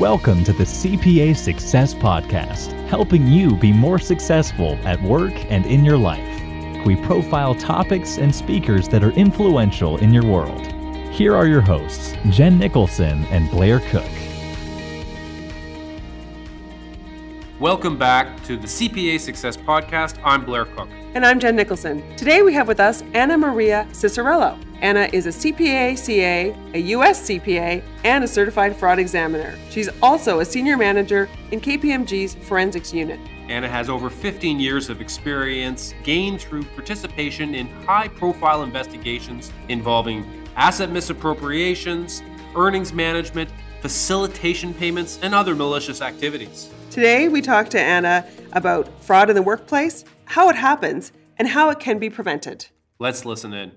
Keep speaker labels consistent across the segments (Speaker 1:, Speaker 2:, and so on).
Speaker 1: Welcome to the CPA Success Podcast, helping you be more successful at work and in your life. We profile topics and speakers that are influential in your world. Here are your hosts, Jen Nicholson and Blair Cook.
Speaker 2: Welcome back to the CPA Success Podcast. I'm Blair Cook.
Speaker 3: And I'm Jen Nicholson. Today we have with us Anna Maria Cicerello. Anna is a CPA CA, a US CPA, and a certified fraud examiner. She's also a senior manager in KPMG's forensics unit.
Speaker 2: Anna has over 15 years of experience gained through participation in high profile investigations involving asset misappropriations, earnings management, facilitation payments, and other malicious activities.
Speaker 3: Today we talk to Anna about fraud in the workplace, how it happens, and how it can be prevented.
Speaker 2: Let's listen in.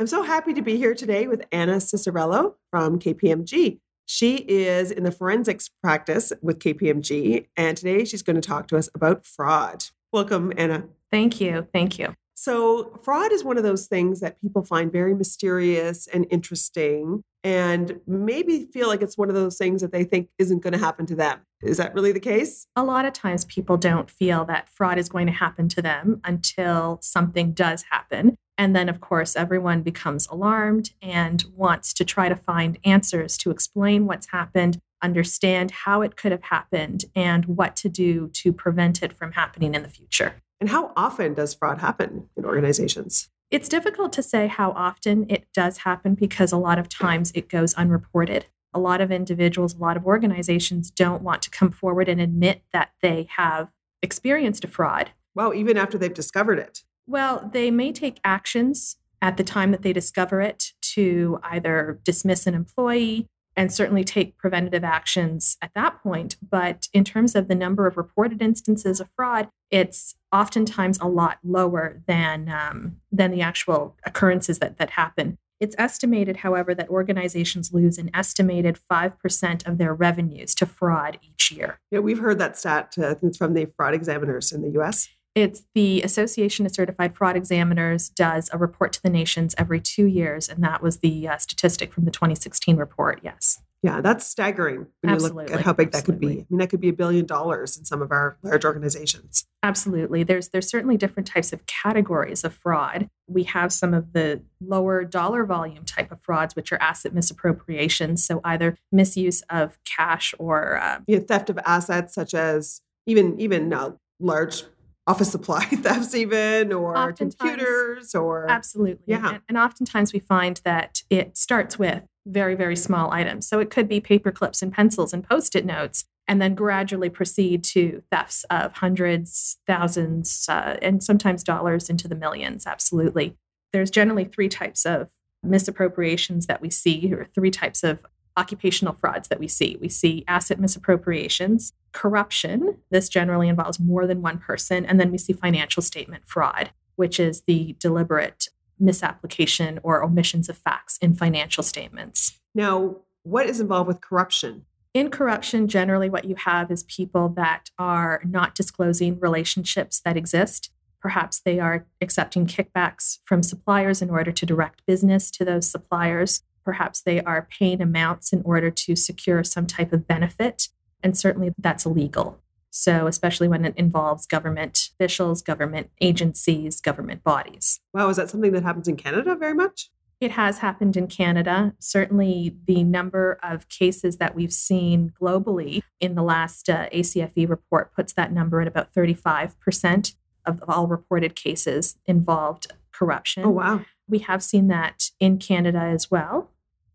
Speaker 3: I'm so happy to be here today with Anna Cicerello from KPMG. She is in the forensics practice with KPMG, and today she's going to talk to us about fraud. Welcome, Anna.
Speaker 4: Thank you. Thank you.
Speaker 3: So, fraud is one of those things that people find very mysterious and interesting, and maybe feel like it's one of those things that they think isn't going to happen to them. Is that really the case?
Speaker 4: A lot of times people don't feel that fraud is going to happen to them until something does happen. And then, of course, everyone becomes alarmed and wants to try to find answers to explain what's happened, understand how it could have happened, and what to do to prevent it from happening in the future.
Speaker 3: And how often does fraud happen in organizations?
Speaker 4: It's difficult to say how often it does happen because a lot of times it goes unreported. A lot of individuals, a lot of organizations don't want to come forward and admit that they have experienced a fraud.
Speaker 3: Wow, even after they've discovered it.
Speaker 4: Well, they may take actions at the time that they discover it to either dismiss an employee and certainly take preventative actions at that point. But in terms of the number of reported instances of fraud, it's oftentimes a lot lower than um, than the actual occurrences that that happen. It's estimated, however, that organizations lose an estimated 5% of their revenues to fraud each year.
Speaker 3: Yeah, we've heard that stat. Uh, from the fraud examiners in the US.
Speaker 4: It's the Association of Certified Fraud Examiners does a report to the nations every two years, and that was the uh, statistic from the 2016 report. Yes.
Speaker 3: Yeah, that's staggering when
Speaker 4: Absolutely.
Speaker 3: you look at how big that could be. I mean, that could be a billion dollars in some of our large organizations.
Speaker 4: Absolutely. There's there's certainly different types of categories of fraud. We have some of the lower dollar volume type of frauds, which are asset misappropriation. So either misuse of cash or uh,
Speaker 3: know, theft of assets, such as even even uh, large office supply thefts, even or
Speaker 4: Oftentimes.
Speaker 3: computers, or
Speaker 4: Absolutely.
Speaker 3: Yeah.
Speaker 4: And, and oftentimes we find that it starts with very, very small items. So it could be paper clips and pencils and post it notes, and then gradually proceed to thefts of hundreds, thousands, uh, and sometimes dollars into the millions. Absolutely. There's generally three types of misappropriations that we see, or three types of occupational frauds that we see. We see asset misappropriations, corruption. This generally involves more than one person. And then we see financial statement fraud, which is the deliberate misapplication or omissions of facts in financial statements.
Speaker 3: now, what is involved with corruption?
Speaker 4: In corruption, generally what you have is people that are not disclosing relationships that exist. Perhaps they are accepting kickbacks from suppliers in order to direct business to those suppliers. Perhaps they are paying amounts in order to secure some type of benefit. And certainly that's illegal. So, especially when it involves government officials, government agencies, government bodies.
Speaker 3: Wow, is that something that happens in Canada very much?
Speaker 4: It has happened in Canada. Certainly, the number of cases that we've seen globally in the last uh, ACFE report puts that number at about 35% of all reported cases involved corruption.
Speaker 3: Oh, wow.
Speaker 4: We have seen that in Canada as well,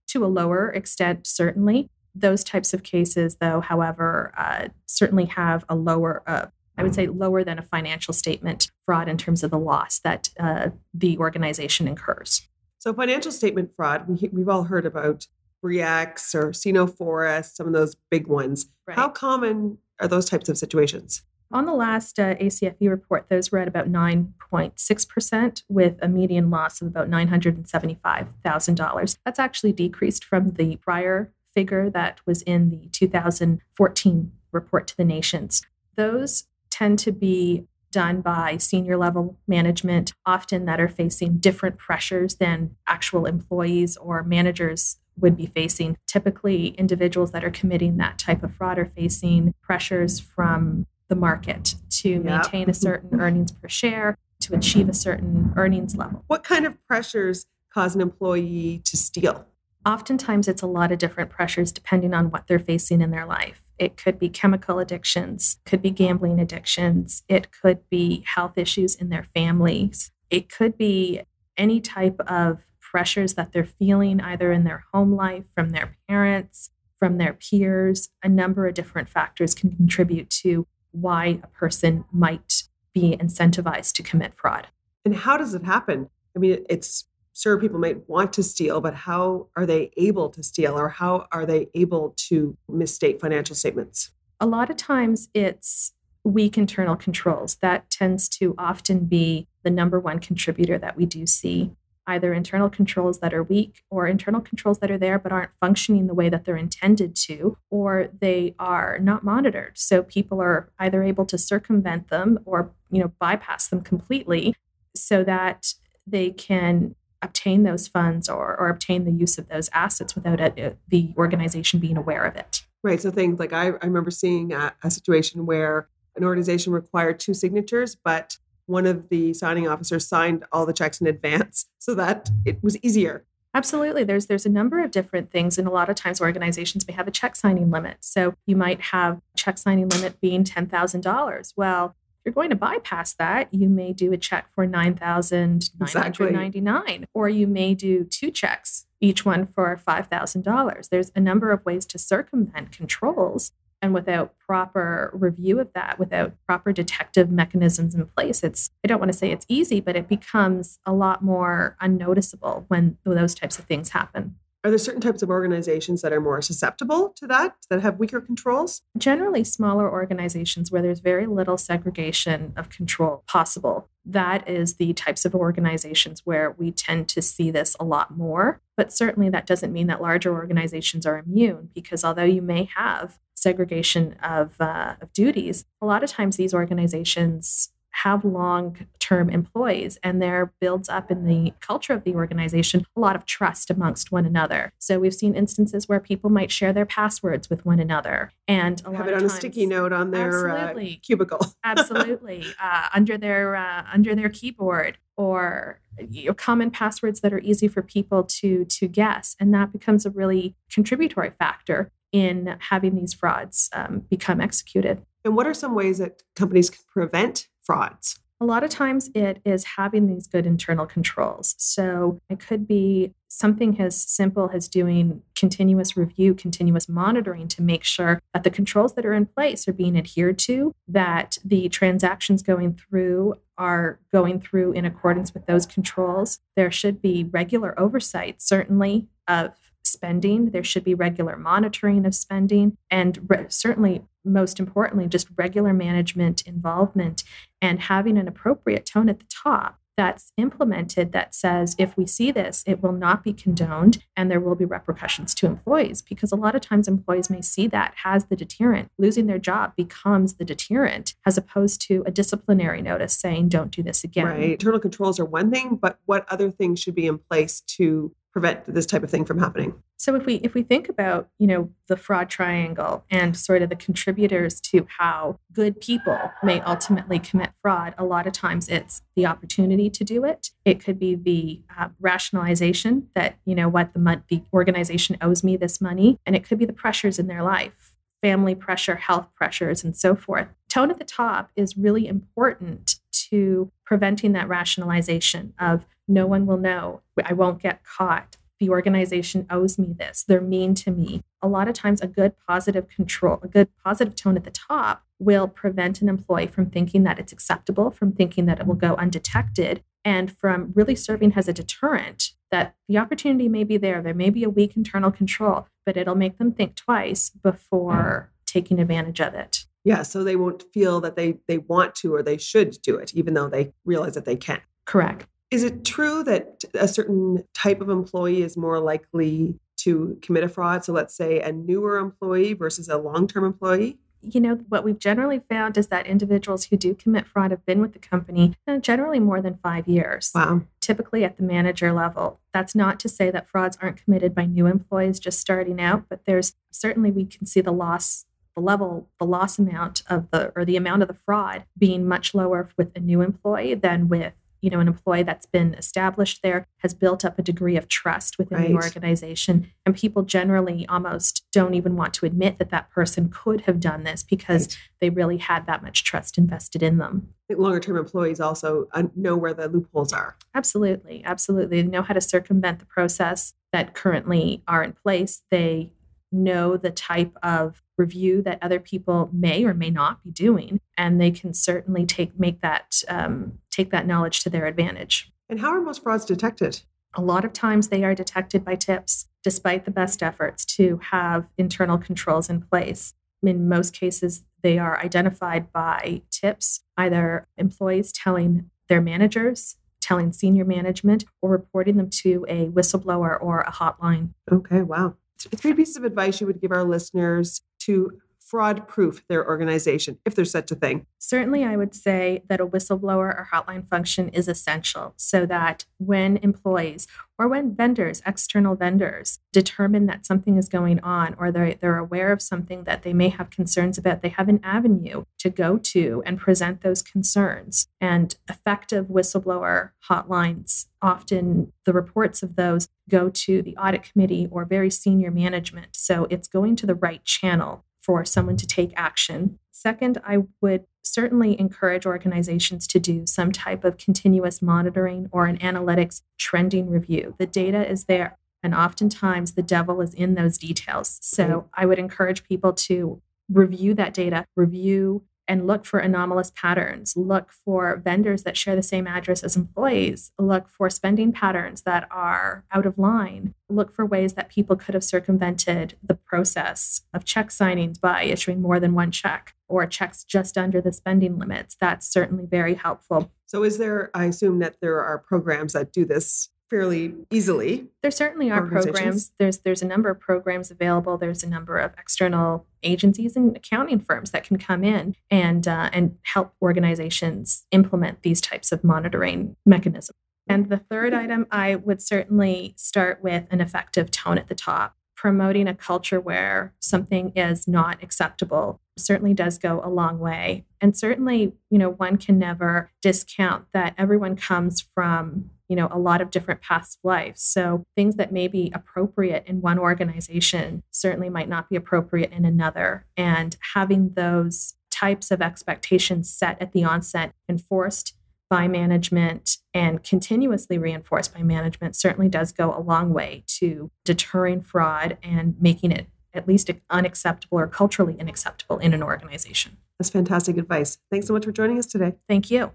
Speaker 4: to a lower extent, certainly. Those types of cases, though, however, uh, certainly have a lower, uh, I would say, lower than a financial statement fraud in terms of the loss that uh, the organization incurs.
Speaker 3: So, financial statement fraud, we, we've all heard about Bre-X or Sino Forest, some of those big ones.
Speaker 4: Right.
Speaker 3: How common are those types of situations?
Speaker 4: On the last uh, ACFE report, those were at about 9.6%, with a median loss of about $975,000. That's actually decreased from the prior figure that was in the 2014 report to the nations. Those tend to be done by senior level management, often that are facing different pressures than actual employees or managers would be facing. Typically, individuals that are committing that type of fraud are facing pressures from the market to maintain a certain earnings per share, to achieve a certain earnings level.
Speaker 3: What kind of pressures cause an employee to steal?
Speaker 4: Oftentimes, it's a lot of different pressures depending on what they're facing in their life. It could be chemical addictions, could be gambling addictions, it could be health issues in their families, it could be any type of pressures that they're feeling either in their home life, from their parents, from their peers. A number of different factors can contribute to why a person might be incentivized to commit fraud.
Speaker 3: And how does it happen? I mean, it's sure people might want to steal, but how are they able to steal or how are they able to misstate financial statements?
Speaker 4: A lot of times it's weak internal controls. That tends to often be the number one contributor that we do see either internal controls that are weak or internal controls that are there but aren't functioning the way that they're intended to, or they are not monitored. So people are either able to circumvent them or, you know, bypass them completely so that they can obtain those funds or, or obtain the use of those assets without the organization being aware of it.
Speaker 3: Right. So things like I, I remember seeing a, a situation where an organization required two signatures, but one of the signing officers signed all the checks in advance so that it was easier.
Speaker 4: Absolutely. There's there's a number of different things and a lot of times organizations may have a check signing limit. So you might have check signing limit being $10,000. Well, if you're going to bypass that, you may do a check for 9,999 exactly. or you may do two checks, each one for $5,000. There's a number of ways to circumvent controls and without proper review of that without proper detective mechanisms in place it's i don't want to say it's easy but it becomes a lot more unnoticeable when those types of things happen
Speaker 3: are there certain types of organizations that are more susceptible to that, that have weaker controls?
Speaker 4: Generally, smaller organizations where there's very little segregation of control possible. That is the types of organizations where we tend to see this a lot more. But certainly, that doesn't mean that larger organizations are immune, because although you may have segregation of, uh, of duties, a lot of times these organizations have long term employees and there builds up in the culture of the organization a lot of trust amongst one another. So we've seen instances where people might share their passwords with one another and
Speaker 3: a have it on times, a sticky note on their uh, cubicle.
Speaker 4: Absolutely. Uh, under their uh, under their keyboard or you know, common passwords that are easy for people to to guess. And that becomes a really contributory factor in having these frauds um, become executed
Speaker 3: and what are some ways that companies can prevent frauds?
Speaker 4: A lot of times it is having these good internal controls. So it could be something as simple as doing continuous review, continuous monitoring to make sure that the controls that are in place are being adhered to, that the transactions going through are going through in accordance with those controls. There should be regular oversight, certainly, of spending. There should be regular monitoring of spending and re- certainly most importantly, just regular management involvement and having an appropriate tone at the top that's implemented that says if we see this, it will not be condoned and there will be repercussions to employees. Because a lot of times employees may see that as the deterrent. Losing their job becomes the deterrent as opposed to a disciplinary notice saying, don't do this again.
Speaker 3: Right. Internal controls are one thing, but what other things should be in place to prevent this type of thing from happening.
Speaker 4: So if we if we think about you know the fraud triangle and sort of the contributors to how good people may ultimately commit fraud a lot of times it's the opportunity to do it. It could be the uh, rationalization that you know what the the organization owes me this money and it could be the pressures in their life family pressure health pressures and so forth tone at the top is really important to preventing that rationalization of no one will know. I won't get caught. The organization owes me this. They're mean to me. A lot of times, a good positive control, a good positive tone at the top will prevent an employee from thinking that it's acceptable, from thinking that it will go undetected, and from really serving as a deterrent that the opportunity may be there. There may be a weak internal control, but it'll make them think twice before taking advantage of it.
Speaker 3: Yeah, so they won't feel that they they want to or they should do it, even though they realize that they can.
Speaker 4: Correct.
Speaker 3: Is it true that a certain type of employee is more likely to commit a fraud? So let's say a newer employee versus a long-term employee?
Speaker 4: You know, what we've generally found is that individuals who do commit fraud have been with the company uh, generally more than five years.
Speaker 3: Wow.
Speaker 4: Typically at the manager level. That's not to say that frauds aren't committed by new employees just starting out, but there's certainly we can see the loss the level, the loss amount of the, or the amount of the fraud being much lower with a new employee than with you know an employee that's been established there has built up a degree of trust within right. the organization. And people generally almost don't even want to admit that that person could have done this because right. they really had that much trust invested in them.
Speaker 3: Longer term employees also uh, know where the loopholes are.
Speaker 4: Absolutely absolutely. They know how to circumvent the process that currently are in place. They know the type of review that other people may or may not be doing and they can certainly take make that um, take that knowledge to their advantage.
Speaker 3: And how are most frauds detected?
Speaker 4: A lot of times they are detected by tips despite the best efforts to have internal controls in place. In most cases they are identified by tips either employees telling their managers telling senior management or reporting them to a whistleblower or a hotline.
Speaker 3: Okay wow. Three pieces of advice you would give our listeners to fraud proof their organization, if there's such a thing?
Speaker 4: Certainly, I would say that a whistleblower or hotline function is essential so that when employees or when vendors, external vendors, determine that something is going on or they're, they're aware of something that they may have concerns about, they have an avenue to go to and present those concerns. And effective whistleblower hotlines, often the reports of those go to the audit committee or very senior management. So it's going to the right channel for someone to take action. Second, I would certainly encourage organizations to do some type of continuous monitoring or an analytics trending review. The data is there, and oftentimes the devil is in those details. So I would encourage people to review that data, review and look for anomalous patterns, look for vendors that share the same address as employees, look for spending patterns that are out of line, look for ways that people could have circumvented the process of check signings by issuing more than one check or checks just under the spending limits. That's certainly very helpful.
Speaker 3: So, is there, I assume that there are programs that do this fairly easily.
Speaker 4: There certainly are programs. There's there's a number of programs available. There's a number of external agencies and accounting firms that can come in and uh, and help organizations implement these types of monitoring mechanisms. And the third item, I would certainly start with an effective tone at the top. Promoting a culture where something is not acceptable certainly does go a long way. And certainly, you know, one can never discount that everyone comes from you know a lot of different past lives so things that may be appropriate in one organization certainly might not be appropriate in another and having those types of expectations set at the onset enforced by management and continuously reinforced by management certainly does go a long way to deterring fraud and making it at least unacceptable or culturally unacceptable in an organization.
Speaker 3: That's fantastic advice. Thanks so much for joining us today.
Speaker 4: Thank you.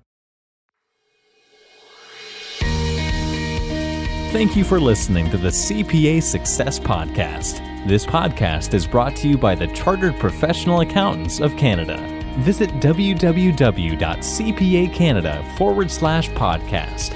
Speaker 1: Thank you for listening to the CPA Success Podcast. This podcast is brought to you by the Chartered Professional Accountants of Canada. Visit www.cpacanada forward slash podcast